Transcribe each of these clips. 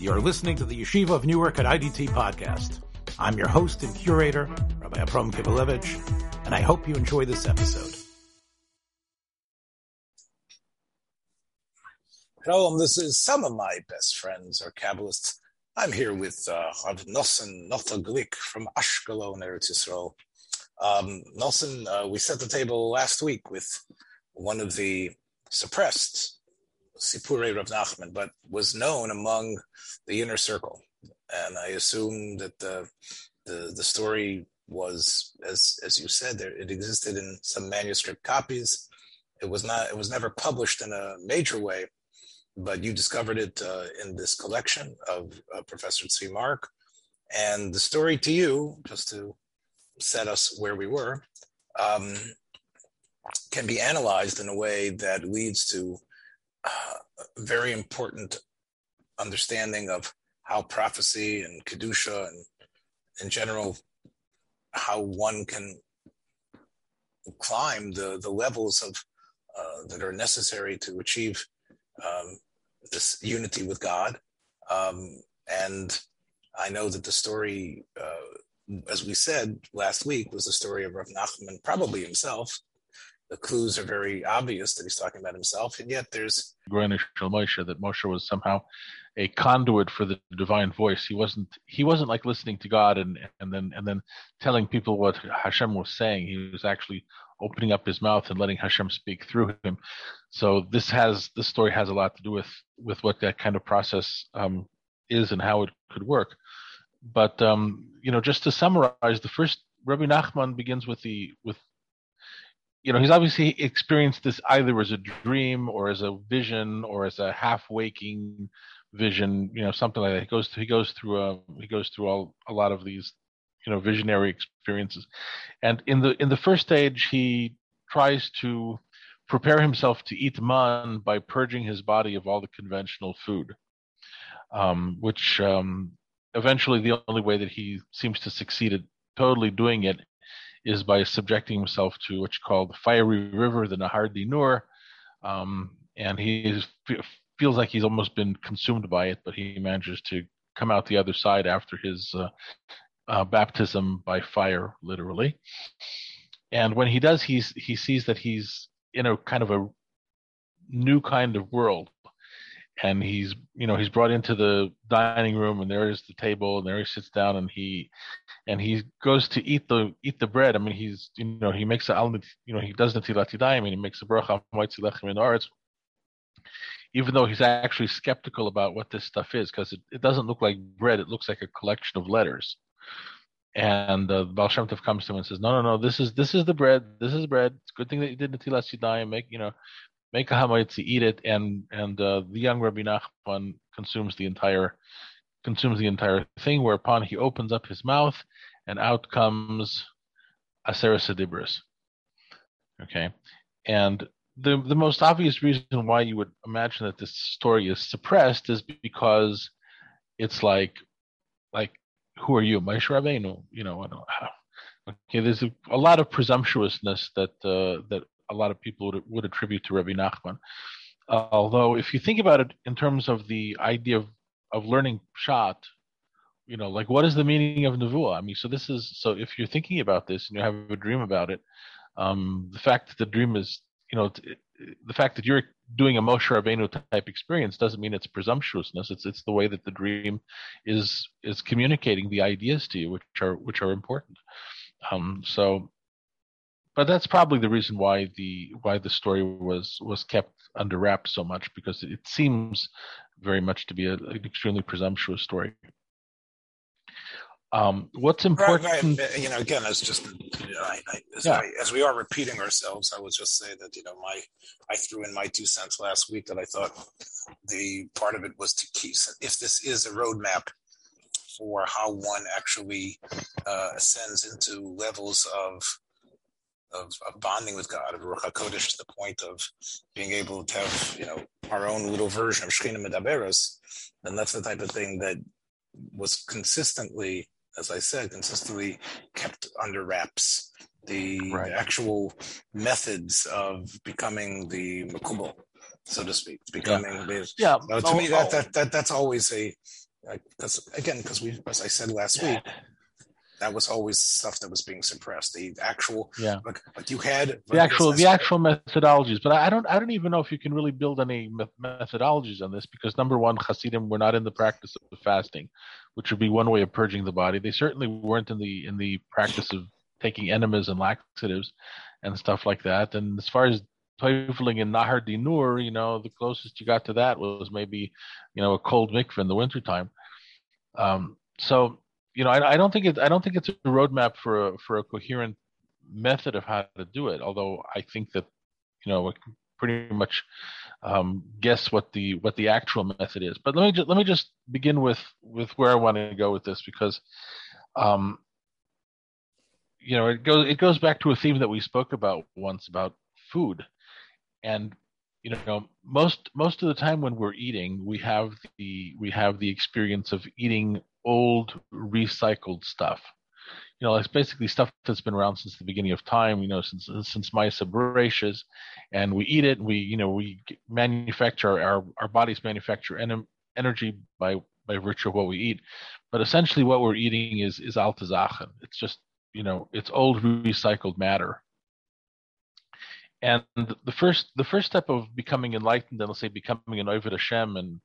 You're listening to the Yeshiva of Newark at IDT podcast. I'm your host and curator, Rabbi Abram Kibalevich, and I hope you enjoy this episode. Hello, this is some of my best friends or Kabbalists. I'm here with uh, Rav Nosson Nota Glick from Ashkelon, Eretz Yisrael. Um, Nosson, uh, we set the table last week with one of the suppressed Sipurei Rav Nachman, but was known among the inner circle. And I assume that the, the, the story was, as, as you said, there, it existed in some manuscript copies. It was not, it was never published in a major way, but you discovered it uh, in this collection of uh, Professor Tzvi Mark. And the story to you, just to set us where we were, um, can be analyzed in a way that leads to very important understanding of how prophecy and kedusha and in general how one can climb the the levels of uh, that are necessary to achieve um, this unity with God. Um, and I know that the story, uh, as we said last week, was the story of Rav Nachman, probably himself. The clues are very obvious that he's talking about himself, and yet there's Moshe that Moshe was somehow a conduit for the divine voice. He wasn't he wasn't like listening to God and and then and then telling people what Hashem was saying. He was actually opening up his mouth and letting Hashem speak through him. So this has this story has a lot to do with with what that kind of process um, is and how it could work. But um, you know, just to summarize, the first Rabbi Nachman begins with the with you know he's obviously experienced this either as a dream or as a vision or as a half waking vision you know something like that. He goes he goes through a he goes through all a lot of these you know visionary experiences. And in the in the first stage he tries to prepare himself to eat man by purging his body of all the conventional food um, which um, eventually the only way that he seems to succeed at totally doing it is by subjecting himself to what's called the fiery river the nahar dinur um, and he feels like he's almost been consumed by it but he manages to come out the other side after his uh, uh, baptism by fire, literally. And when he does, he's he sees that he's in a kind of a new kind of world, and he's you know he's brought into the dining room, and there is the table, and there he sits down, and he and he goes to eat the eat the bread. I mean, he's you know he makes a you know he does the tilat I mean, he makes a bracha in aretz even though he's actually skeptical about what this stuff is because it, it doesn't look like bread it looks like a collection of letters and uh, Baal Shem Tov comes to him and says, "No, no, no. This is this is the bread. This is bread. It's a good thing that you did Natilas Yadayim. Make you know, make a hamayit eat it." And and uh, the young Rabbi Nachman consumes the entire consumes the entire thing. Whereupon he opens up his mouth, and out comes Asera Sedibris. Okay, and the the most obvious reason why you would imagine that this story is suppressed is because it's like like who are you, Moshe Rabbeinu? You know, I don't okay. There's a, a lot of presumptuousness that uh, that a lot of people would, would attribute to Rabbi Nachman. Uh, although, if you think about it in terms of the idea of of learning Pshat, you know, like what is the meaning of Nevuah? I mean, so this is so if you're thinking about this and you have a dream about it, um, the fact that the dream is, you know, the fact that you're doing a Moshe Rabbeinu type experience doesn't mean it's presumptuousness. It's it's the way that the dream is is communicating the ideas to you, which are which are important. Um, so, but that's probably the reason why the why the story was was kept under wraps so much because it seems very much to be a, an extremely presumptuous story. Um, what's important, right, right. you know, again, it's just, you know, I, I, as, yeah. I, as, we are repeating ourselves, I would just say that, you know, my, I threw in my two cents last week that I thought the part of it was to keep, if this is a roadmap for how one actually uh, ascends into levels of, of, of bonding with God, of Ruach HaKodesh to the point of being able to have, you know, our own little version of Shekhinah Medaberos, then that's the type of thing that was consistently as I said, consistently kept under wraps. The, right. actual methods of becoming the makubal, so to speak, becoming yeah. the yeah. Uh, to me that, oh. that that that's always a because again, because we, as I said last week, that was always stuff that was being suppressed. The actual, yeah, but, but you had the actual the actual methodologies. But I don't I don't even know if you can really build any methodologies on this because number one, Hasidim were not in the practice of fasting, which would be one way of purging the body. They certainly weren't in the in the practice of taking enemas and laxatives and stuff like that. And as far as toiveling in Nahar Dinur, you know, the closest you got to that was maybe, you know, a cold mikveh in the wintertime. Um, so you know, I, I, don't think it. I don't think it's a roadmap for a, for a coherent method of how to do it. Although I think that you know, we can pretty much um, guess what the what the actual method is. But let me just let me just begin with with where I want to go with this because, um, you know, it goes it goes back to a theme that we spoke about once about food, and you know most most of the time when we're eating we have the we have the experience of eating old recycled stuff. You know, it's basically stuff that's been around since the beginning of time. You know, since since Maisa Bereshis, and we eat it. And we you know we manufacture our our bodies manufacture en- energy by by virtue of what we eat. But essentially, what we're eating is is altazachen. It's just you know it's old recycled matter. And the first the first step of becoming enlightened, and let's say becoming an Ovid Hashem and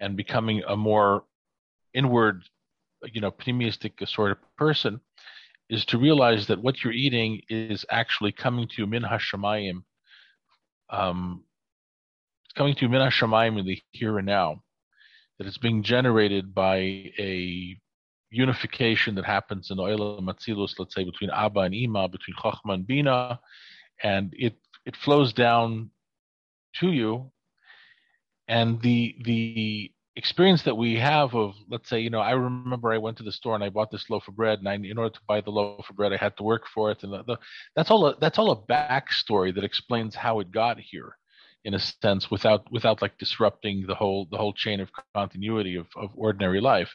and becoming a more inward you know pneumistic sort of person is to realize that what you're eating is actually coming to you min hashamayim um, coming to you min hashamayim in the here and now that it's being generated by a unification that happens in Oila Matzilus, let's say between Abba and Ima, between Chochma and Bina, and it it flows down to you. And the the experience that we have of let's say you know i remember i went to the store and i bought this loaf of bread and I, in order to buy the loaf of bread i had to work for it. And the, the, that's all a, that's all a backstory that explains how it got here in a sense without without like disrupting the whole the whole chain of continuity of, of ordinary life.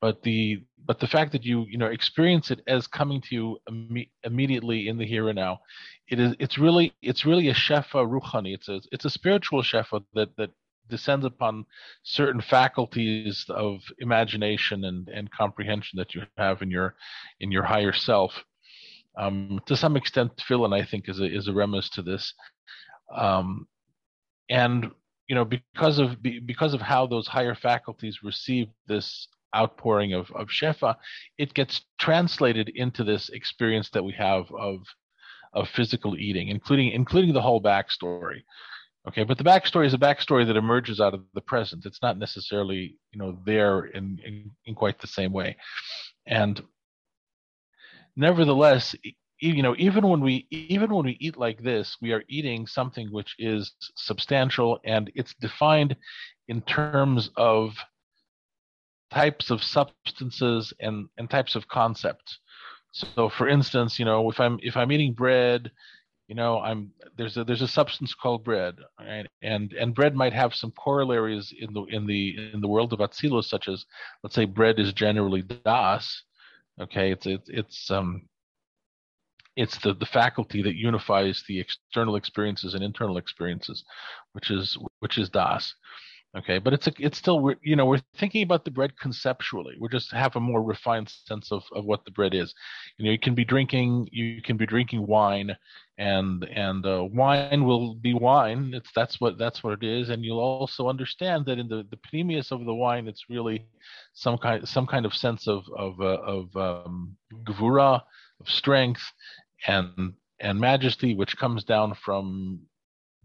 But the but the fact that you you know experience it as coming to you Im- immediately in the here and now it is it's really it's really a shefa ruhani it's a it's a spiritual shefa that that descends upon certain faculties of imagination and, and comprehension that you have in your in your higher self. Um, to some extent, tefillin I think is a is a remez to this, um, and you know because of because of how those higher faculties receive this outpouring of of shefa, it gets translated into this experience that we have of of physical eating, including including the whole backstory. Okay, but the backstory is a backstory that emerges out of the present. It's not necessarily, you know, there in, in, in quite the same way. And nevertheless, you know, even when we even when we eat like this, we are eating something which is substantial and it's defined in terms of types of substances and, and types of concepts. So for instance, you know, if I'm if I'm eating bread you know i'm there's a there's a substance called bread right? and and bread might have some corollaries in the in the in the world of atzilus such as let's say bread is generally das okay it's it's it's um it's the the faculty that unifies the external experiences and internal experiences which is which is das okay but it's a, it's still we're, you know we're thinking about the bread conceptually. We just have a more refined sense of, of what the bread is. You know you can be drinking you can be drinking wine and and uh, wine will be wine. It's that's what that's what it is. And you'll also understand that in the the pneumius of the wine it's really some kind some kind of sense of of uh, of um, gvura of strength and and majesty which comes down from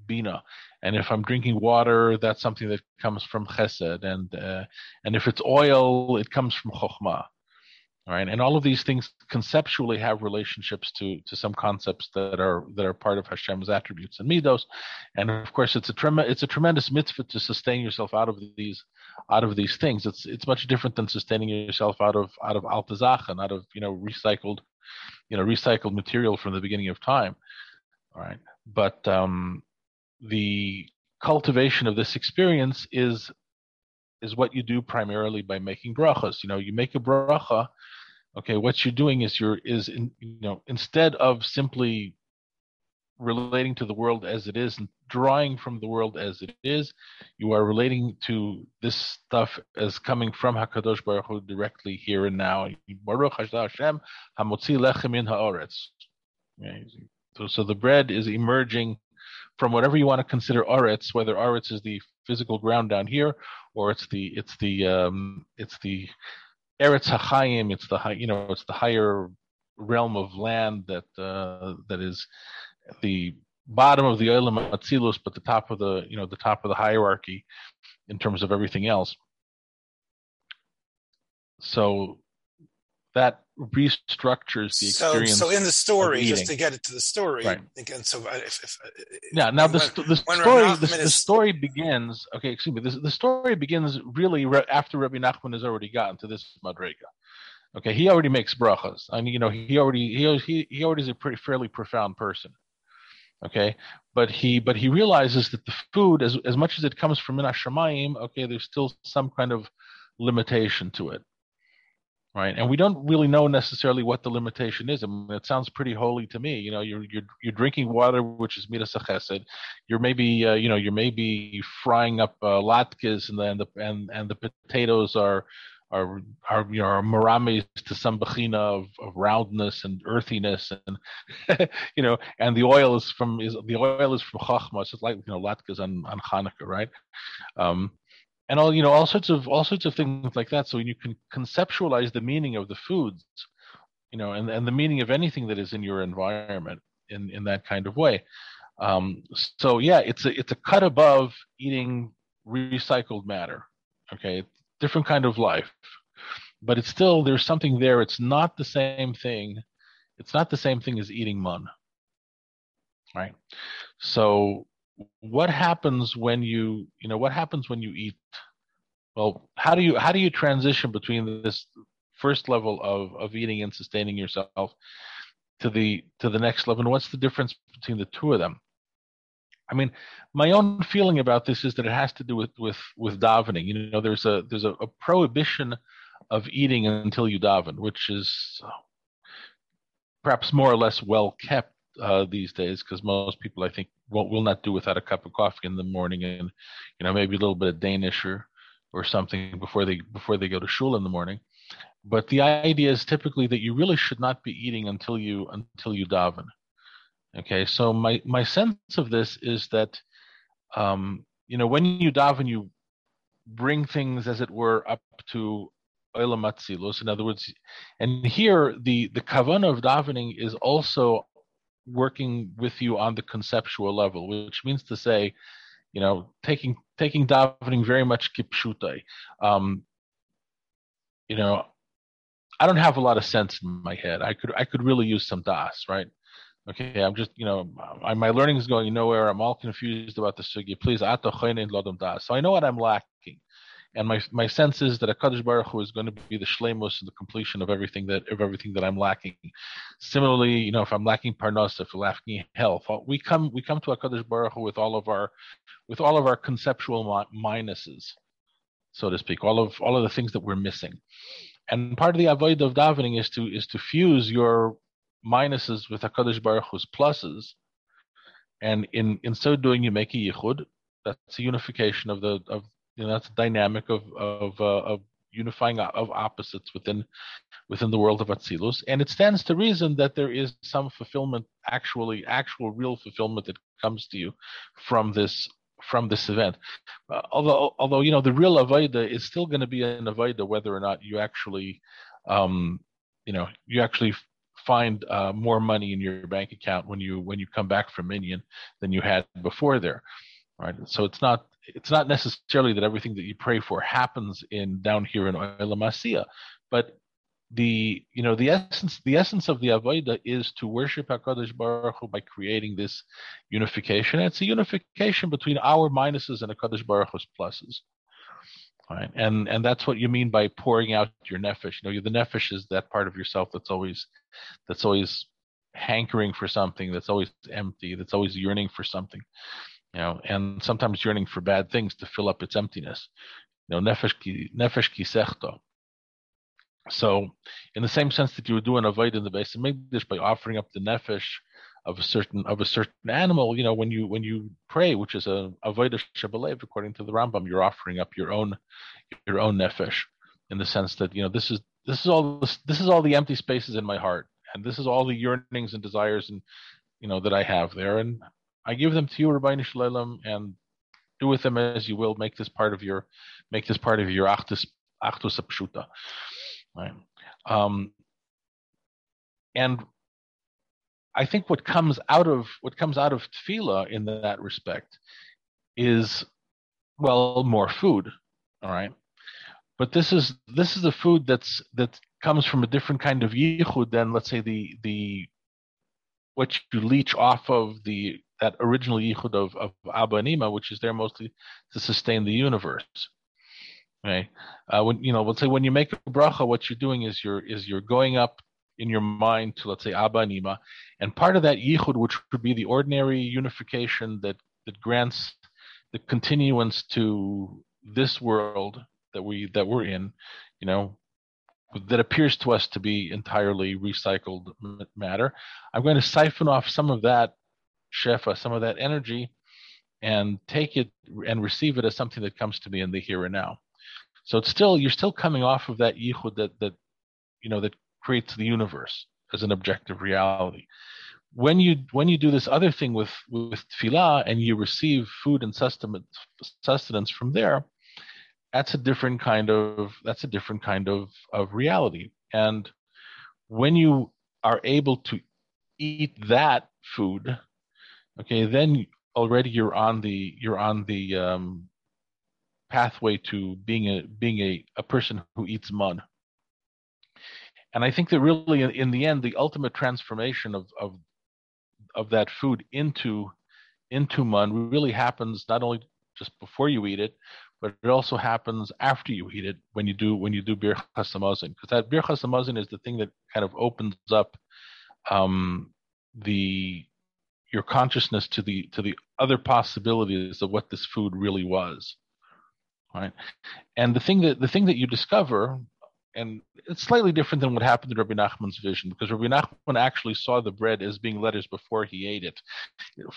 bina and if I'm drinking water, that's something that comes from chesed, and uh, and if it's oil, it comes from chokhmah. Right, and all of these things conceptually have relationships to to some concepts that are that are part of Hashem's attributes and midos, and of course it's a it's a tremendous mitzvah to sustain yourself out of these out of these things. It's it's much different than sustaining yourself out of out of altazachen, out of you know recycled you know recycled material from the beginning of time. All right, but um, the cultivation of this experience is is what you do primarily by making brachas. You know, you make a bracha. Okay, what you're doing is you're is in, you know instead of simply relating to the world as it is and drawing from the world as it is. You are relating to this stuff as coming from Hakadosh Baruch Hu directly here and now. Baruch Hashem Hamotzi Lechem in Haaretz. So, so the bread is emerging from whatever you want to consider Aretz, whether Aretz is the physical ground down here, or it's the it's the um, it's the Eretz Hachayim, it's the high, you know it's the higher realm of land that uh, that is the bottom of the Olam Atzilus, but the top of the you know the top of the hierarchy in terms of everything else. So that restructures the experience. So, so in the story, just to get it to the story, right. again. So uh, if, if uh, yeah, now the, when, the story the, the, story begins. Okay, excuse me. The, the story begins really re- after Rabbi Nachman has already gotten to this madrega. Okay, he already makes brachas. I mean, you know, he already he he he already is a pretty fairly profound person. Okay, but he but he realizes that the food, as as much as it comes from Min Hashamayim, okay, there's still some kind of limitation to it right? And we don't really know necessarily what the limitation is. I mean, it sounds pretty holy to me. You know, you're you're you're drinking water, which is midas chesed. You're maybe uh, you know you're maybe frying up uh, latkes, and then the and and the potatoes are. Are, are you know are maramis to some bechina of, of roundness and earthiness and you know and the oil is from is the oil is from chachma so it's like you know latkes on on Hanukkah right um, and all you know all sorts of all sorts of things like that. So you can conceptualize the meaning of the foods you know and, and the meaning of anything that is in your environment in in that kind of way. Um, so yeah it's a it's a cut above eating recycled matter okay? Different kind of life. But it's still there's something there. It's not the same thing. It's not the same thing as eating mun right? So what happens when you you know what happens when you eat? Well how do you how do you transition between this first level of of eating and sustaining yourself to the to the next level? And what's the difference between the two of them? I mean my own feeling about this is that it has to do with with with davening. You know there's a there's a, a prohibition of eating until you daven which is perhaps more or less well kept uh, these days because most people, I think, will, will not do without a cup of coffee in the morning and, you know, maybe a little bit of Danish or, or something before they before they go to shul in the morning. But the idea is typically that you really should not be eating until you until you daven. Okay, so my my sense of this is that, um, you know, when you daven, you bring things, as it were, up to Olam Atzilus. In other words, and here the the kavanah of davening is also working with you on the conceptual level, which means to say, you know, taking taking davening very much kipshutai. Um, you know, I don't have a lot of sense in my head. I could I could really use some das, right? Okay, I'm just you know my learning is going nowhere. I'm all confused about the sugi. Please, ato lodom das. So I know what I'm lacking. And my my sense is that a Kadosh Baruch Hu is going to be the shlemos and the completion of everything that of everything that I'm lacking. Similarly, you know, if I'm lacking parnas, if I'm lacking health, uh, we come we come to a Kadosh Baruch Hu with all of our with all of our conceptual minuses, so to speak, all of all of the things that we're missing. And part of the avoid of davening is to is to fuse your minuses with Hakadosh Baruch Hu's pluses, and in in so doing, you make a yichud. That's a unification of the of you know that's a dynamic of of uh, of unifying of opposites within within the world of Atzilus, and it stands to reason that there is some fulfillment, actually, actual, real fulfillment that comes to you from this from this event. Uh, although, although you know, the real avoda is still going to be an avoda, whether or not you actually, um, you know, you actually find uh, more money in your bank account when you when you come back from Minyan than you had before there. Right. So it's not it's not necessarily that everything that you pray for happens in down here in Olam but the you know the essence the essence of the avodah is to worship Hakadosh Baruch Hu by creating this unification. And it's a unification between our minuses and Hakadosh Baruch Hu's pluses. Right? And and that's what you mean by pouring out your nefesh. You know, the nefesh is that part of yourself that's always that's always hankering for something, that's always empty, that's always yearning for something you know, and sometimes yearning for bad things to fill up its emptiness. You know, nefesh ki, kisechto. So, in the same sense that you would do an avoid in the base of Mikdash by offering up the nefesh of a certain of a certain animal. You know, when you when you pray, which is a avodah shabalev, according to the Rambam, you're offering up your own your own nefesh, in the sense that you know this is this is all this, this is all the empty spaces in my heart, and this is all the yearnings and desires and you know that I have there, and I give them to you, Rabbi Shalom, and do with them as you will. Make this part of your make this part of your achdus achdus apshuta. Right. Um, and I think what comes out of what comes out of tefillah in that respect is well more food. All right. But this is this is a food that's that comes from a different kind of yichud than let's say the the what you leech off of the that original yichud of, of Abba and Ima, which is there mostly to sustain the universe. Right? Uh, when you know, let's say when you make a bracha, what you're doing is you're is you're going up in your mind to let's say Abba and Ima, and part of that yichud, which would be the ordinary unification that that grants the continuance to this world that we that we're in, you know, that appears to us to be entirely recycled matter. I'm going to siphon off some of that shefa, uh, some of that energy, and take it and receive it as something that comes to me in the here and now. So it's still you're still coming off of that yichud that that you know that creates the universe as an objective reality. When you when you do this other thing with with tefillah and you receive food and sustenance sustenance from there, that's a different kind of that's a different kind of of reality. And when you are able to eat that food, okay, then already you're on the you're on the um, pathway to being a being a, a person who eats mun. And I think that really, in, the end, the ultimate transformation of of of that food into into mun really happens not only just before you eat it, but it also happens after you eat it when you do when you do Birchas Hamazon because that Birchas Hamazon is the thing that kind of opens up um, the your consciousness to the to the other possibilities of what this food really was right and the thing that the thing that you discover and it's slightly different than what happened in Rabbi Nachman's vision because Rabbi Nachman actually saw the bread as being letters before he ate it.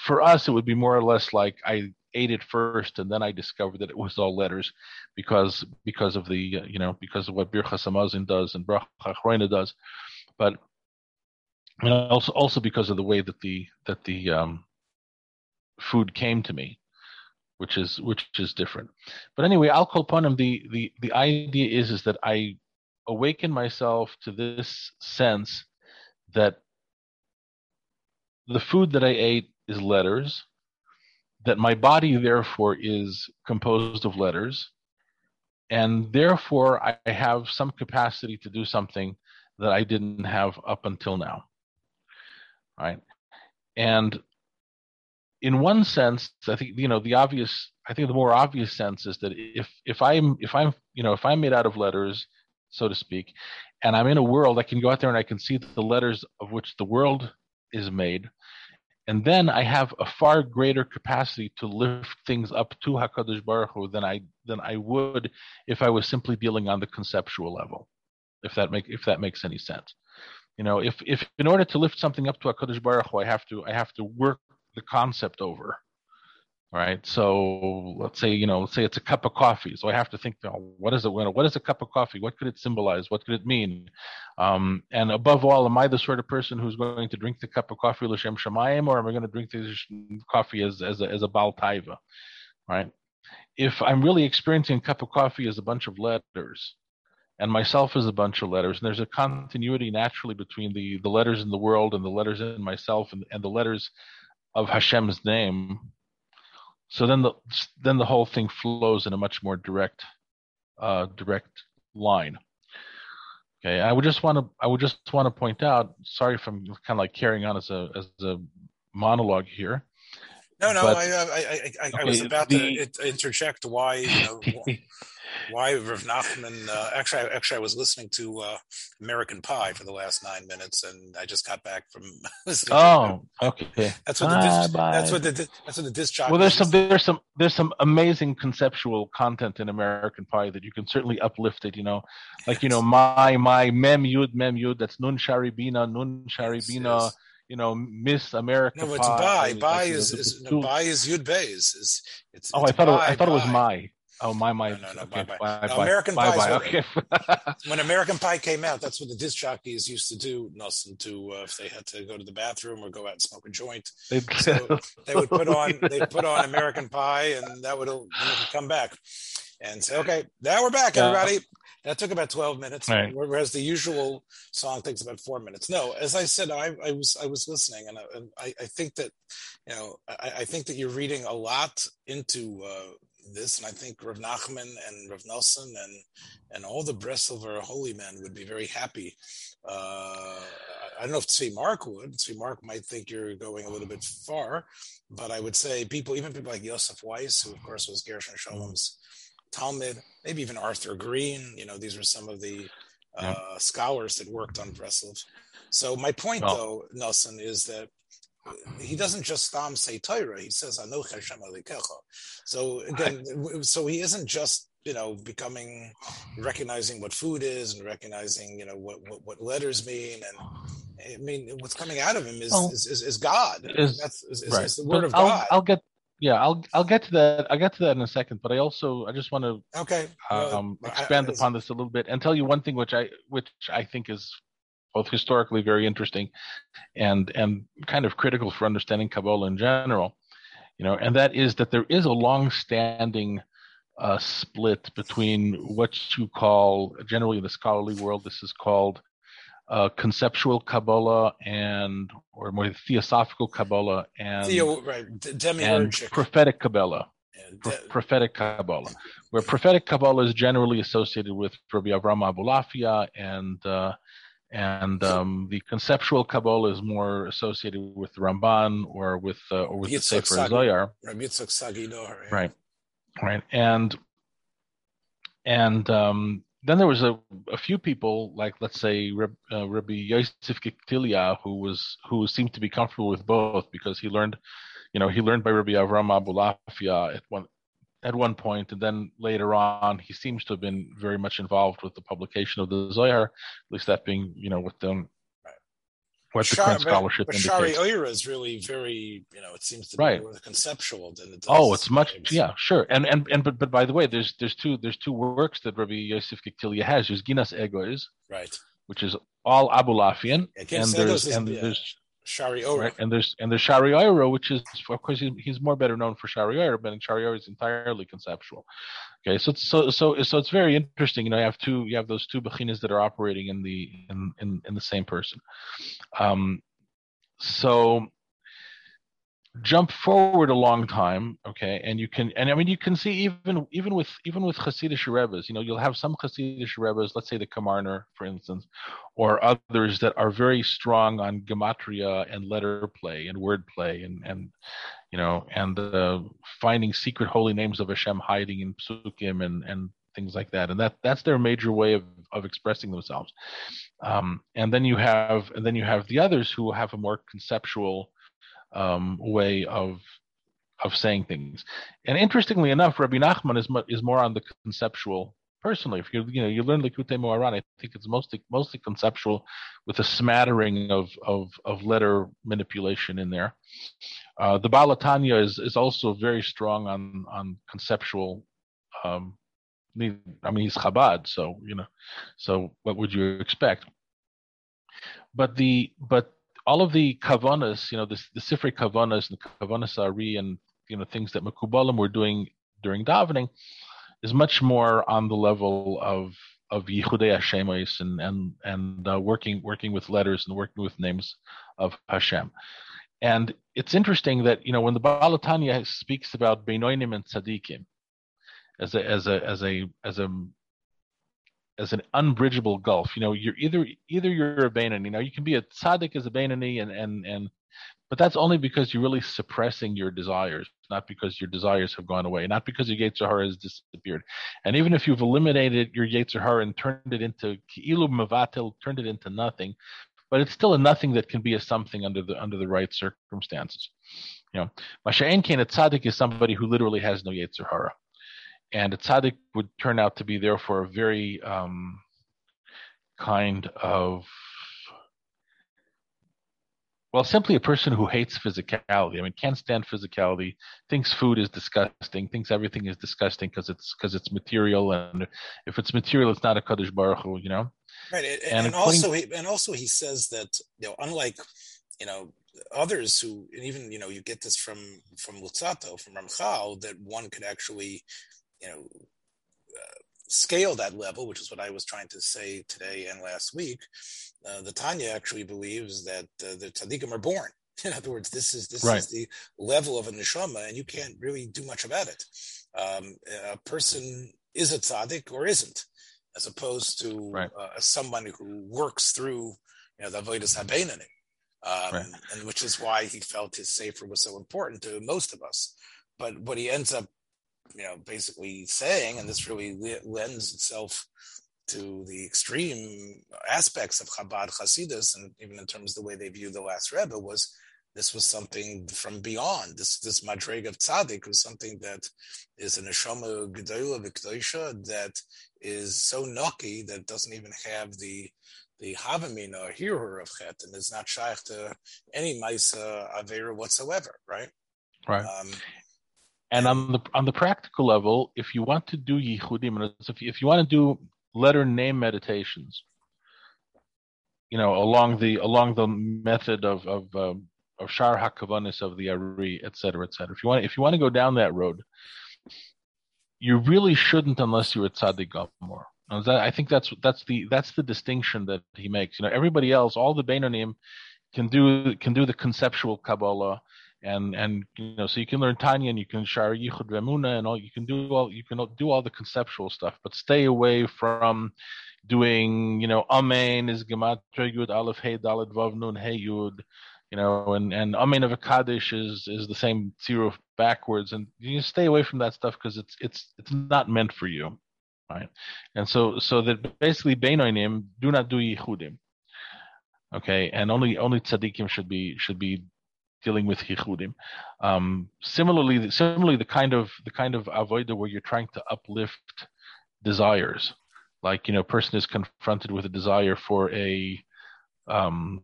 For us, it would be more or less like I ate it first and then I discovered that it was all letters because because of the you know because of what Birchas Hamazon does and Bracha Achroina does, but and also also because of the way that the that the um, food came to me, which is which is different. But anyway, upon him. The the the idea is is that I awaken myself to this sense that the food that I ate is letters, that my body therefore is composed of letters, and therefore I have some capacity to do something that I didn't have up until now right? And in one sense, I think you know the obvious. I think the more obvious sense is that if if I'm if I'm you know if I'm made out of letters, so to speak, and I'm in a world, I can go out there and I can see the letters of which the world is made, and then I have a far greater capacity to lift things up to Hakadosh Baruch Hu than I than I would if I was simply dealing on the conceptual level. If that make if that makes any sense. You know, if if in order to lift something up to a Hakadosh Baruch Hu, I have to I have to work the concept over. Right. So let's say you know, let's say it's a cup of coffee. So I have to think, oh, what is it? What is a cup of coffee? What could it symbolize? What could it mean? Um, and above all, am I the sort of person who's going to drink the cup of coffee l'shem shamayim, or am I going to drink the coffee as as a, as a bal taiva? Right. If I'm really experiencing a cup of coffee as a bunch of letters, and myself is a bunch of letters and there's a continuity naturally between the the letters in the world and the letters in myself and, and the letters of Hashem's name. So then the then the whole thing flows in a much more direct uh, direct line. Okay i would just want to i would just want to point out sorry if i'm kind of like carrying on as a as a monologue here no, no, but, I, I, I, I, was about the, to interject why you know, why Rav Nachman. Uh, actually, I, actually, I was listening to uh, American Pie for the last nine minutes, and I just got back from. oh, okay. That's what the disc, that's what the that's what the disc Well, there's some there's some there's some amazing conceptual content in American Pie that you can certainly uplift it. You know, like you know my my mem yud mem yud. That's nun sharibina nun sharibina. Yes, yes you know, Miss America. No, it's by. By is, is no, by is Yud Bay is, it's, Oh, I thought it, I thought it was my. Oh, my my. No, no, no, okay, bye, bye. No, American bye, bye, Okay. when American Pie came out, that's what the disc jockeys used to do, Nosson, to uh, if they had to go to the bathroom or go out and smoke a joint, So they would put on they put on American Pie, and that would come back and say, "Okay, now we're back, everybody." That took about twelve minutes, Right. whereas the usual song takes about four minutes. No, as I said, I, I was I was listening, and I, and I, I think that you know I, I think that you're reading a lot into uh, this, and I think Rav Nachman and Rav Nosson and and all the Breslover holy men would be very happy. Uh, I don't know if Tzvi Mark would. Tzvi Mark might think you're going a little bit far, but I would say people, even people like Yosef Weiss, who of course was Gershom Scholem's Talmud, maybe even Arthur Green. You know, these were some of the uh, scholars that worked on Breslov. So my point, Well- though, Nosson, is that he doesn't just stam say Torah. He says Anoch Hashem Elikecha. So again, w- so he isn't just you know becoming recognizing what food is and recognizing you know what what, what letters mean and I mean what's coming out of him is Well, is, is, is God. is- That's is, is, right. is the But word of I'll, God. I'll get. Yeah, I'll I'll get to that. I'll get to that in a second. But I also I just want to okay. Well, um, expand I- upon this a little bit and tell you one thing which I which I think is both historically very interesting and and kind of critical for understanding Kabbalah in general. You know, and that is that there is a long-standing uh, split between what you call generally in the scholarly world this is called uh, conceptual Kabbalah and or more theosophical Kabbalah and Theo, right, and prophetic Kabbalah and pro- prophetic Kabbalah, where prophetic Kabbalah is generally associated with Rabbi Avram Abulafia, and uh, and um, the conceptual Kabbalah is more associated with Ramban or with uh, or with the Yitzhak Sefer Sagi. Zohar, Rabbi Yitzchak Sagi Nohar, yeah. right? Right, and and um, then there was a, a few people like let's say uh, Rabbi Yosef Gikatilla who was who seemed to be comfortable with both because he learned you know he learned by Rabbi Avram Abulafia at one at one point, and then later on he seems to have been very much involved with the publication of the Zohar, at least that being you know what the Right. what the current scholarship but, but Shari. Oira is really very, you know, it seems to Right. be more conceptual than it oh, does. Oh, it's much yeah, sure. And and and but but by the way, there's there's two there's two works that Rabbi Yosef Gikatilla has. There's Ginas Egois, Right. which is all Abulafian, Yeah, and there's and yeah. there's Shari Ora. right, and there's and there's Shari Oiro, which is of course he's, more better known for Shari Oiro, but Shari Oiro is entirely conceptual. Okay, so so so so it's very interesting. You know, you have two you have those two bechinas that are operating in the in in, in the same person. Um, so jump forward a long time, okay, and you can and I mean you can see even even with even with Hasidic Rebbe's, you know, you'll have some Hasidic Rebbe's, let's say the Kamarner, for instance, or others that are very strong on gematria and letter play and word play and and you know and uh, finding secret holy names of Hashem hiding in psukim and and things like that. And that that's their major way of of expressing themselves. Um, and then you have and then you have the others who have a more conceptual um, way of of saying things. And interestingly enough Rabbi Nachman is is more on the conceptual personally. If you you know you learn Likutei Moharan I think it's mostly mostly conceptual with a smattering of of of letter manipulation in there. Uh, the Balatanya is is also very strong on on conceptual um, I mean, he's Chabad, so you know, so what would you expect? But the but all of the kavanas, you know, the the Sifrei kavanas and the kavanas ari and you know things that Mekubalim were doing during davening is much more on the level of of Yichudei Hashemais and and and uh, working working with letters and working with names of Hashem. And it's interesting that you know when the Balatanya speaks about Beinonim and Tzadikim, as a as a as a as a as an unbridgeable gulf. You know, you're either either you're a Bainani. Now you can be a tzaddik as a Bainani and and and but that's only because you're really suppressing your desires, not because your desires have gone away, not because your Yetzer Hara has disappeared. And even if you've eliminated your Yetzer Hara and turned it into Ki'ilu Mavatil, turned it into nothing, but it's still a nothing that can be a something under the under the right circumstances. You know, Masha'en Kain, a tzaddik is somebody who literally has no Yetzer Hara and a tzaddik would turn out to be therefore a very um, kind of Well, simply a person who hates physicality. I mean, can't stand physicality. Thinks food is disgusting. Thinks everything is disgusting because it's because it's material, and if it's material, it's not a kadosh baruch Hu, You know. Right, and, and also he and also he says that you know, unlike you know others who and even you know you get this from from Luzzatto from Ramchal that one could actually you know uh, scale that level, which is what I was trying to say today and last week. Uh, the Tanya actually believes that uh, the tzaddikim are born. In other words, this is this right. is the level of a neshama, and you can't really do much about it. Um, a person is a tzaddik or isn't, as opposed to right. uh, someone who works through you know the avodas habenani, um, right. and which is why he felt his sefer was so important to most of us. But what he ends up you know, basically saying, and this really lends itself to the extreme aspects of Chabad Hasidus, and even in terms of the way they view the last Rebbe, was this was something from beyond. This this madreg of tzaddik was something that is an neshama gedola v'kdoisha that is so nucky that doesn't even have the the havamina or hearer of chet, and is not shaykh to any maisa avera whatsoever, right? Right. Um, and on the on the practical level, if you want to do yichudim, if you, if you want to do letter name meditations, you know, along the along the method of of um, of shar hakavanis of the ari, et cetera, et cetera. If you want if you want to go down that road, you really shouldn't unless you're a tzaddik gomor. I think that's that's the that's the distinction that he makes. You know, everybody else, all the Beinonim, can do can do the conceptual Kabbalah and and you know so you can learn Tanya and you can share Yichud Remuna and all you can do all you can do all the conceptual stuff, but stay away from doing you know Amen is Gematria Yud Aleph Hey Dalet Vav Nun Hey Yud, you know, and and Amen of a Kaddish is is the same zero backwards, and you stay away from that stuff because it's it's it's not meant for you, right? And so so that basically Beinonim do not do Yichudim. Okay, and only only tzaddikim should be should be dealing with Yichudim. Um, similarly, similarly, the kind of the kind of avoida where you're trying to uplift desires, like you know, a person is confronted with a desire for a um,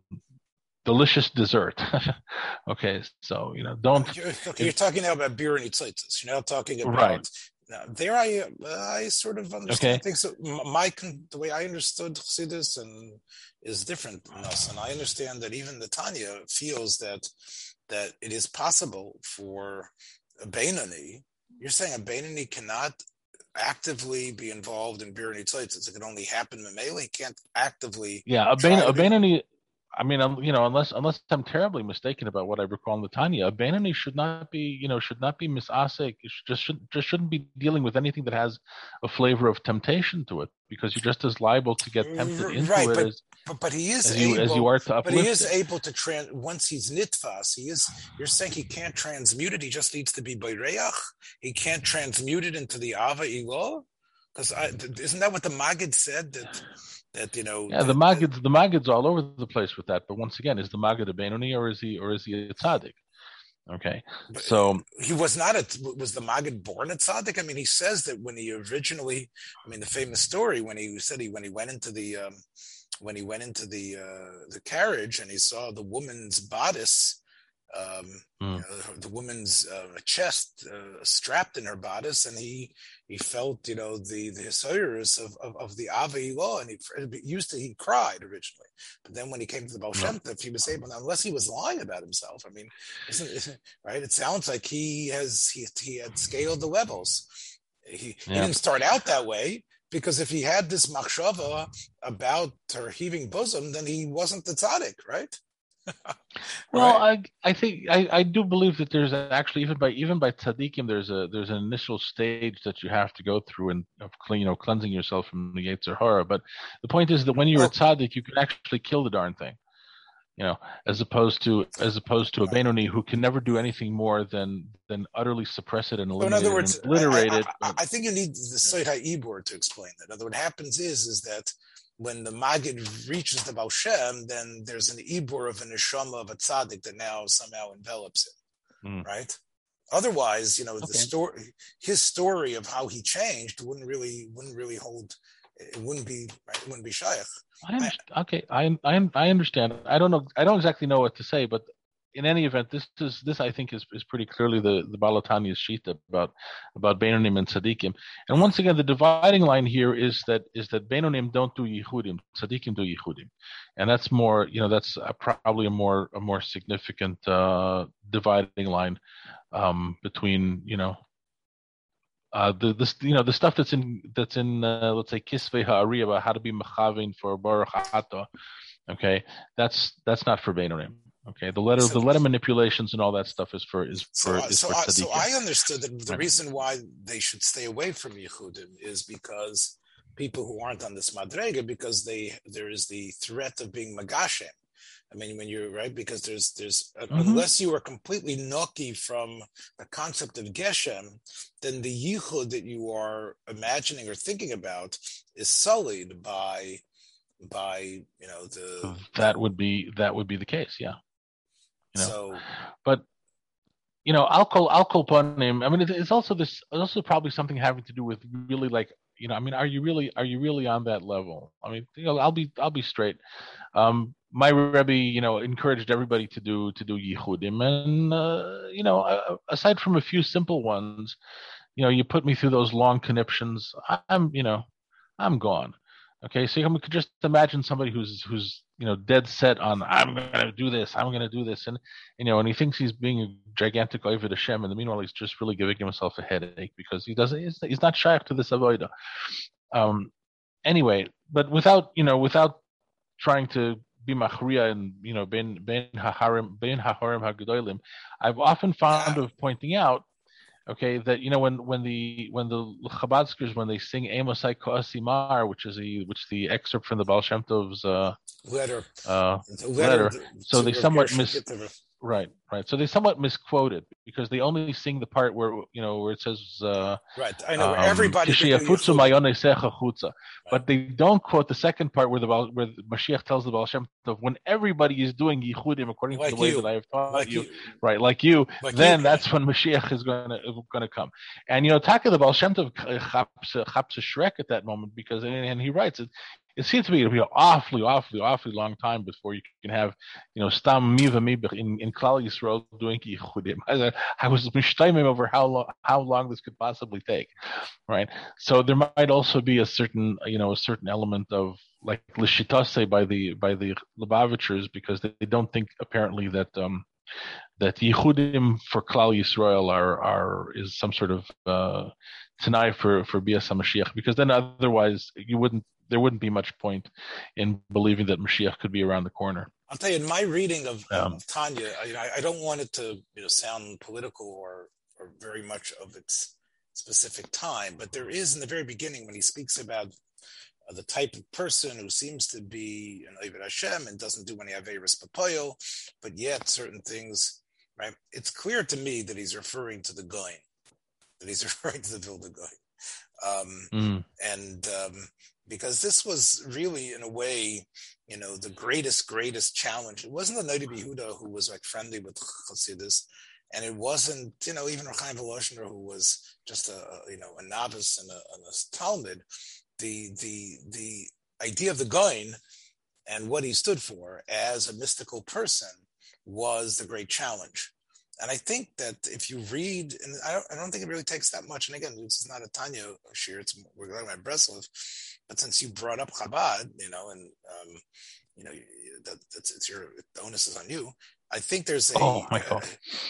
delicious dessert. okay, so you know, don't. You're, okay, you're talking now about beer and itzaitis. You're not talking about right. Now, there I I sort of understand okay. So my the way I understood Chassidus and is different than us, and I understand that even the Tanya feels that that it is possible for a Bainani. You're saying a Bainani cannot actively be involved in Birani Tzitzis. It can only happen Mamela. He can't actively. Yeah, a, Bain, a Bainani I mean, um, you know, unless unless I'm terribly mistaken about what I recall in Latanya, Abanani should not be, you know, should not be misasik. Just should just shouldn't be dealing with anything that has a flavor of temptation to it, because you're just as liable to get tempted into right, it but, as, but, but he is as able, as you are to uplift But he is it. able to trans. Once he's nitfas, he is. You're saying he can't transmute it. He just needs to be bayreach. He can't transmute it into the ava ilo. Because isn't that what the Magid said that? that you know. Yeah, the Magid's the Magid's all over the place with that. But once again, is the Magid a Benoni or is he or is he a tzaddik? Okay, so he was not a was the Magid born a tzaddik? I mean, he says that when he originally, I mean, the famous story when he said he when he went into the um, when he went into the uh, the carriage and he saw the woman's bodice um, mm. you know, the woman's uh, chest uh, strapped in her bodice, and he he felt you know the the hisoirus of, of, of the Ava law, and he used to he cried originally, but then when he came to the Baal Shem he was able, unless he was lying about himself. I mean, isn't, isn't right? It sounds like he has he he had scaled the levels. He, yeah. he didn't start out that way because if he had this machshava about her heaving bosom, then he wasn't the tzaddik, right? well, I I think I, I do believe that there's actually even by even by tzaddikim there's a there's an initial stage that you have to go through and of clean you know cleansing yourself from the yetzer hara. But the point is that when you're a tzaddik, you can actually kill the darn thing, you know, as opposed to as opposed to a Benoni who can never do anything more than than utterly suppress it and eliminate in other words, it, obliterate I, I, it. I, I, think you need the Seit HaIbor to explain that. In other words, what happens is is that when the Magid reaches the Baal Shem, then there's an Ibur of an neshama of a tzaddik that now somehow envelops it, mm. right? Otherwise, you know, okay. the story, his story of how he changed wouldn't really wouldn't really hold it wouldn't be it wouldn't be shaykh. I okay, I, I I understand. I don't know. I don't exactly know what to say, but in any event, this is this I think is, is pretty clearly the the Baal HaTanya's shita about about Beinonim and Tzaddikim. And once again, the dividing line here is that is that Beinonim don't do Yichudim, Tzaddikim do Yichudim, and that's more you know that's a, probably a more a more significant uh, dividing line um, between you know uh, the this you know the stuff that's in that's in uh, let's say Kisvei Ha'ari about how to be mechavin for Baruch Hata, okay, that's that's not for Beinonim. Okay, the letter, so, the letter manipulations and all that stuff is for is for so, is so for I, so I understood that the reason why they should stay away from Yichudim is because people who aren't on this madrega because they there is the threat of being magashem. I mean, when you're right, because there's there's uh, mm-hmm. unless you are completely noki from the concept of geshem, then the yichud that you are imagining or thinking about is sullied by by you know the that would be that would be the case, yeah. You know? So, but you know, alcohol, alcohol panim. I mean, it's also this. It's also probably something having to do with really like you know. I mean, are you really are you really on that level? I mean, you know, I'll be I'll be straight. Um, my Rebbe, you know, encouraged everybody to do to do yichudim, and uh, you know, aside from a few simple ones, you know, you put me through those long conniptions. I'm, you know, I'm gone. Okay, so you could just imagine somebody who's who's you know dead set on I'm going to do this, I'm going to do this, and you know, and he thinks he's being a gigantic over the shem, and the meanwhile he's just really giving himself a headache because he doesn't he's, he's not shy to this avoida. Um, anyway, but without you know without trying to be machria and you know ben ben haharim ben haharim hagedolim, I've often found of pointing out okay that you know when when the when the Chabadskers when they sing Amosai Koasimar which is a which the excerpt from the Baal Shem Tov's uh, letter uh, letter, letter. so they somewhat miss Right, right. So they somewhat misquoted because they only sing the part where you know where it says uh, right. I know um, everybody. Right. But they don't quote the second part where the where Mashiach tells the Baal Shem Tov when everybody is doing yichudim according like to the way that I have taught like you, you, right? Like you, like then you. that's when Mashiach is going to going to come. And you know, Taka the Baal Shem Tov chaps a shrek at that moment because and, and he writes it it seems to me to be an awfully, awfully, awfully long time before you can have, you know, stam miva in in Klal Doing. I was mishtaimim over how long how long this could possibly take, right? So there might also be a certain, you know, a certain element of like lishitase by the by the Lubavitchers because they, don't think apparently that um that yichudim for Klal Yisrael are are is some sort of uh, tanai for for Bias Mashiach because then otherwise you wouldn't there wouldn't be much point in believing that Mashiach could be around the corner. I'll tell you, in my reading of, um, of Tanya, I, I, don't want it to you know sound political or or very much of its specific time, but there is in the very beginning when he speaks about uh, the type of person who seems to be an Ibn Hashem and doesn't do any Averis Papoyo, but yet certain things, right? It's clear to me that he's referring to the Goin, that he's referring to the Vilna Goin. Um, mm. And um, because this was really, in a way, you know, the greatest, greatest challenge. It wasn't the Noda B'Yehuda who was like friendly with Chassidus, and it wasn't, you know, even Reb Chaim Volozhiner who was just a, you know, a novice and a, and a Talmud. The the the idea of the Goin and what he stood for as a mystical person was the great challenge. And I think that if you read, and I don't, I don't think it really takes that much. And again, this is not a Tanya shir; it's we're talking about Breslov. But since you brought up Chabad, you know, and um, you know, that, that's it's your the onus is on you. I think there's a. Oh my God.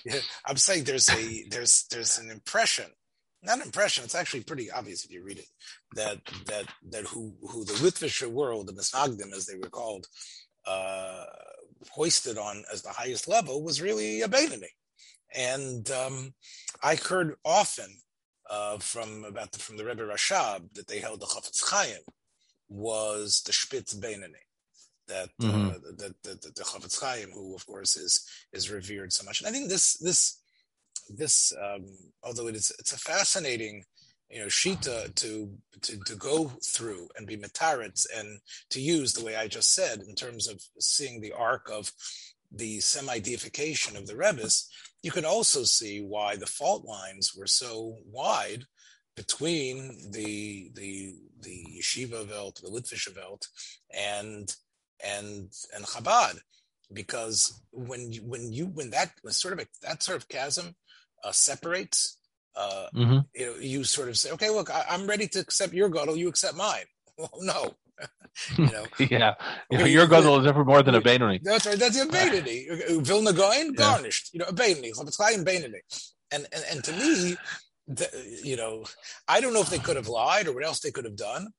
Uh, I'm saying there's a there's there's an impression, not an impression. It's actually pretty obvious if you read it that that that who who the Litvisher world, the Misnagdim as they were called, uh, hoisted on as the highest level was really a Beinoni. And um, I heard often uh, from about the, from the Rebbe Rashab that they held the Chafetz Chaim was the Spitz Beinoni. That, uh, mm-hmm. that, that, that the Chafetz Chaim, who of course is is revered so much, and I think this this this um, although it is it's a fascinating you know shita to to to go through and be metaritz and to use the way I just said in terms of seeing the arc of the semi-deification of the Rebbe's, you can also see why the fault lines were so wide between the the the yeshiva Welt, the Litvische Welt, and and and Chabad, because when you, when you when that when sort of a, that sort of chasm uh, separates, uh, mm-hmm. you know, you sort of say, okay, look, I, am ready to accept your gadol, you accept mine. Well, no, you know, yeah, okay, your gadol is ever more than a Beinoni. That's right. That's a Beinoni. Vilna Goin garnished. You know, a Beinoni. And and and to me, the, you know, I don't know if they could have lied or what else they could have done,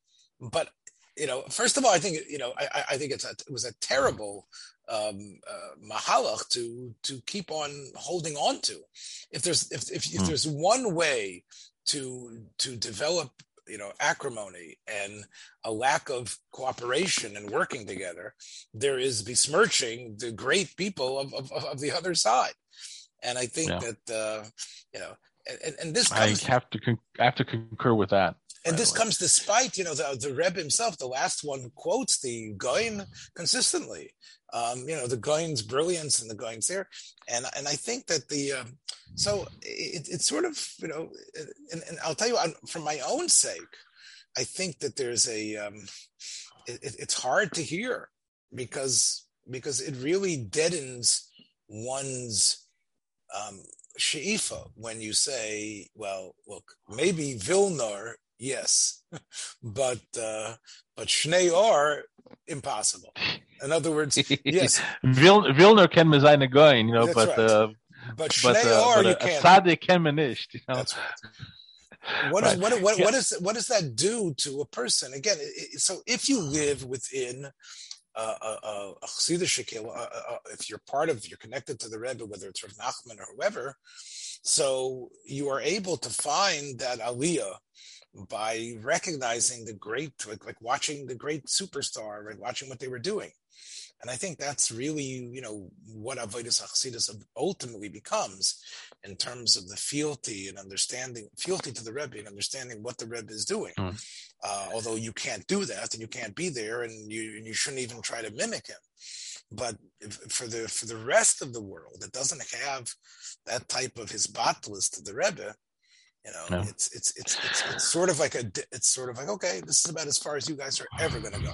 but you know, first of all, I think you know, I, I think it's a, it was a terrible um, uh, mahalach to to keep on holding on to. If there's if if, if hmm. there's one way to to develop you know acrimony and a lack of cooperation and working together, there is besmirching the great people of of, of the other side. And I think yeah. that uh, you know and, and this comes, I have to con- I have to concur with that. And this comes despite, you know, the, the Reb himself, the last one quotes the Goin consistently. Um, you know, the Goin's brilliance and the Goin's there. And and I think that the, um, so it, it's sort of, you know, and, and I'll tell you, for my own sake, I think that there's a, um, it, it's hard to hear because because it really deadens one's um, she'ifa when you say, well, look, maybe Vilnar, yes, but uh, but Shnei are impossible. In other words, yes, Vil, Vilnar can mezayne going, you know, That's but right. uh, but Shnei uh, are you can't. Tzaddik can menisht, you know. That's right. What, right. Is, what, what, yeah. what, is, what does that do to a person? Again, it, so if you live within uh, uh, uh, if you're part of, you're connected to the Rebbe, whether it's Rav Nachman or whoever, so you are able to find that aliyah by recognizing the great, like, like watching the great superstar, right? Watching what they were doing. And I think that's really, you know, what Avodas Achsidus ultimately becomes in terms of the fealty and understanding, fealty to the Rebbe and understanding what the Rebbe is doing. Mm. Uh, although you can't do that and you can't be there and you, and you shouldn't even try to mimic him. But for the for the rest of the world that doesn't have that type of hisbatlus to the Rebbe, you know, no. it's, it's, it's it's it's sort of like a it's sort of like okay, this is about as far as you guys are ever going to go.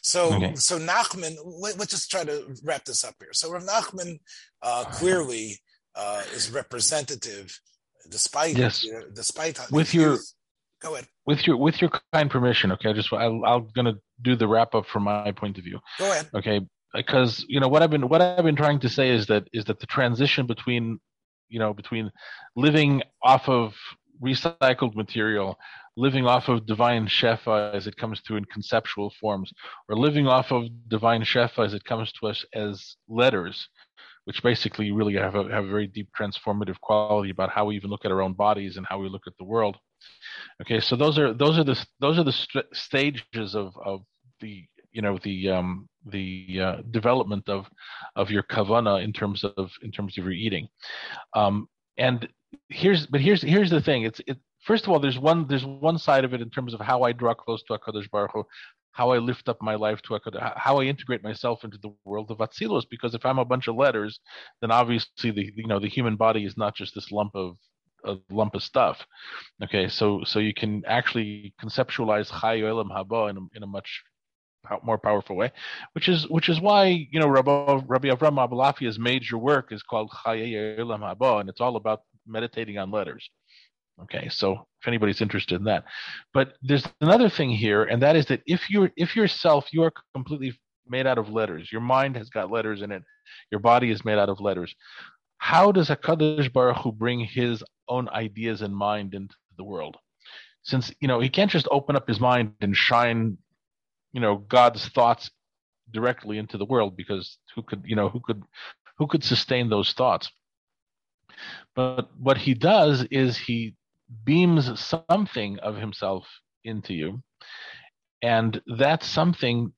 So okay. so Nachman, let, us just try to wrap this up here. So Rav Nachman uh, clearly uh, is representative, despite yes. Despite with your Go ahead. With your with your kind permission, okay. I just I, I'm gonna do the wrap up from my point of view. Go ahead. Okay, because you know what I've been what I've been trying to say is that is that the transition between you know between living off of recycled material, living off of divine shefa as it comes through in conceptual forms, or living off of divine shefa as it comes to us as letters, which basically really have a, have a very deep transformative quality about how we even look at our own bodies and how we look at the world. Okay, so those are those are the those are the st- stages of of the you know the um, the uh, development of of your kavana in terms of in terms of your eating. Um, and here's but here's here's the thing. It's it first of all there's one there's one side of it in terms of how I draw close to Hakadosh Baruch Hu, how I lift up my life to Hakadosh, how I integrate myself into the world of Atzilus. Because if I'm a bunch of letters, then obviously the you know the human body is not just this lump of a lump of stuff. Okay, so so you can actually conceptualize Chayei Olam Haba in a, in a much more powerful way, which is which is why you know Rabbi, Rabbi Avram Abulafia's major work is called Chayei Olam Haba, and it's all about meditating on letters. Okay, so if anybody's interested in that, but there's another thing here, and that is that if you're if yourself you are completely made out of letters, your mind has got letters in it, your body is made out of letters how does Hakadosh Baruch Hu bring his own ideas and mind into the world? Since you know he can't just open up his mind and shine, you know, God's thoughts directly into the world because who could you know who could who could sustain those thoughts? But what he does is he beams something of himself into you, and that something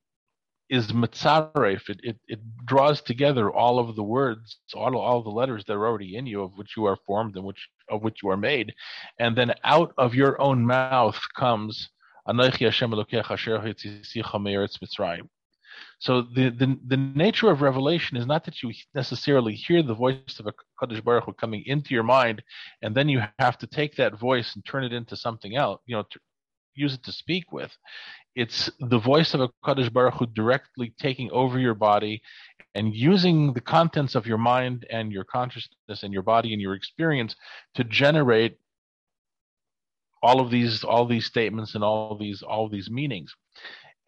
is mitzaref. It, it, it draws together all of the words, all all the letters that are already in you, of which you are formed and which of which you are made, and then out of your own mouth comes Hashem Asher Mitzrayim. So the, the the nature of revelation is not that you necessarily hear the voice of a Kaddish Baruch Hu coming into your mind, and then you have to take that voice and turn it into something else. You know, to use it to speak with. It's the voice of a Kaddish Baruch Hu directly taking over your body and using the contents of your mind and your consciousness and your body and your experience to generate all of these all these statements and all these all these meanings.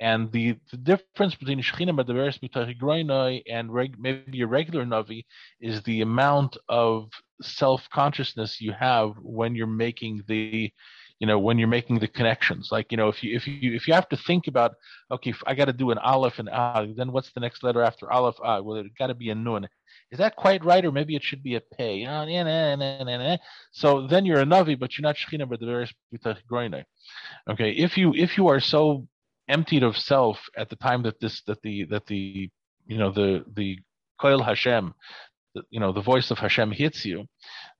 And the, the difference between Shechina Medaberes Mitach and reg, maybe a regular Navi is the amount of self consciousness you have when you're making the you know when you're making the connections. Like you know if you if you if you have to think about okay i got to do an aleph and ah then what's the next letter after aleph ah well it got to be a nun. Is that quite right or maybe it should be a pay oh, so then you're a navi but you're not shechina but the various okay if you if you are so emptied of self at the time that this that the that the you know the the koil Hashem, you know the voice of Hashem hits you,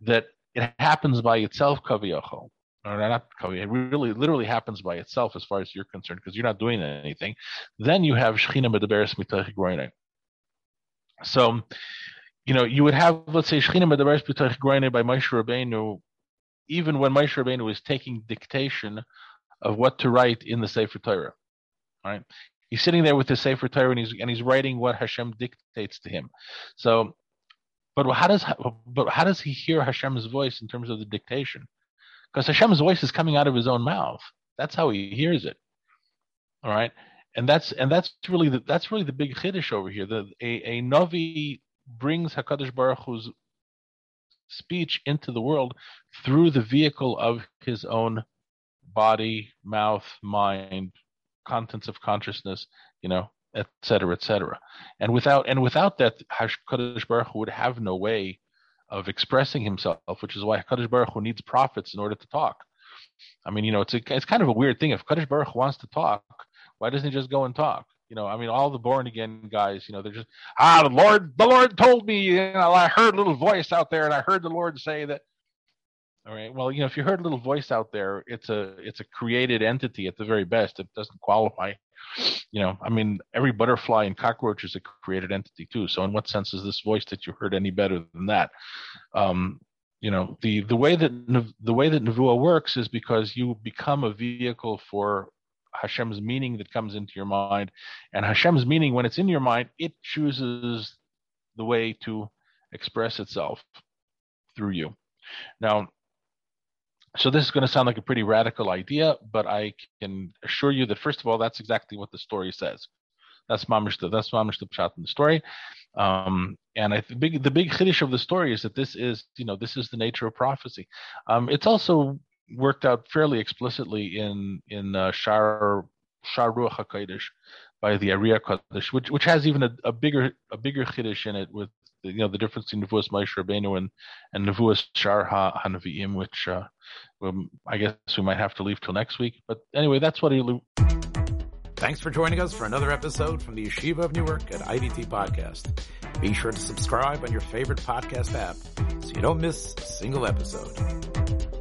that it happens by itself kaviyachol. Or not it really literally happens by itself as far as you're concerned because you're not doing anything. Then you have shechina medaberes mitach So, you know, you would have let's say shechina medaberes mitach by Moshe Rabbeinu, even when Moshe Rabbeinu is taking dictation of what to write in the Sefer Torah. Right? He's sitting there with his Sefer Torah and he's and he's writing what Hashem dictates to him. So, but how does but how does he hear Hashem's voice in terms of the dictation? Because Hashem's voice is coming out of his own mouth. That's how he hears it. All right, and that's and that's really the, that's really the big chiddush over here. The a, a novi brings Hakadosh Baruch Hu's speech into the world through the vehicle of his own body, mouth, mind, contents of consciousness, you know, et cetera, et cetera. And without and without that, Hakadosh Baruch Hu would have no way of expressing himself, which is why Hakadosh Baruch Hu needs prophets in order to talk. I mean, you know, it's a, it's kind of a weird thing. If Kadosh Baruch Hu wants to talk, why doesn't he just go and talk? You know, I mean, all the born again guys, you know, they're just ah, the Lord, the Lord told me, you know, I heard a little voice out there, and I heard the Lord say that. All right. Well, you know, if you heard a little voice out there, it's a it's a created entity at the very best. It doesn't qualify. You know, I mean, every butterfly and cockroach is a created entity too. So, in what sense is this voice that you heard any better than that? Um, you know, the the way that the way that nevuah works is because you become a vehicle for Hashem's meaning that comes into your mind, and Hashem's meaning, when it's in your mind, it chooses the way to express itself through you. Now, so this is going to sound like a pretty radical idea, but I can assure you that first of all, that's exactly what the story says. That's mamish that's mamish the pshat in the story. Um, and I think big, the big chiddush of the story is that this is you know this is the nature of prophecy. Um, it's also worked out fairly explicitly in in uh, Shar Shar Ruach Hakodesh by the Ari HaKadosh, which which has even a, a bigger a bigger chiddush in it with you know the difference between Nevuas Moshe Rabbeinu and and Nevuas Shar Ha Hanaviim, which uh, I guess we might have to leave till next week. But anyway, that's what he. Thanks for joining us for another episode from the Yeshiva of Newark at IDT Podcast. Be sure to subscribe on your favorite podcast app so you don't miss a single episode.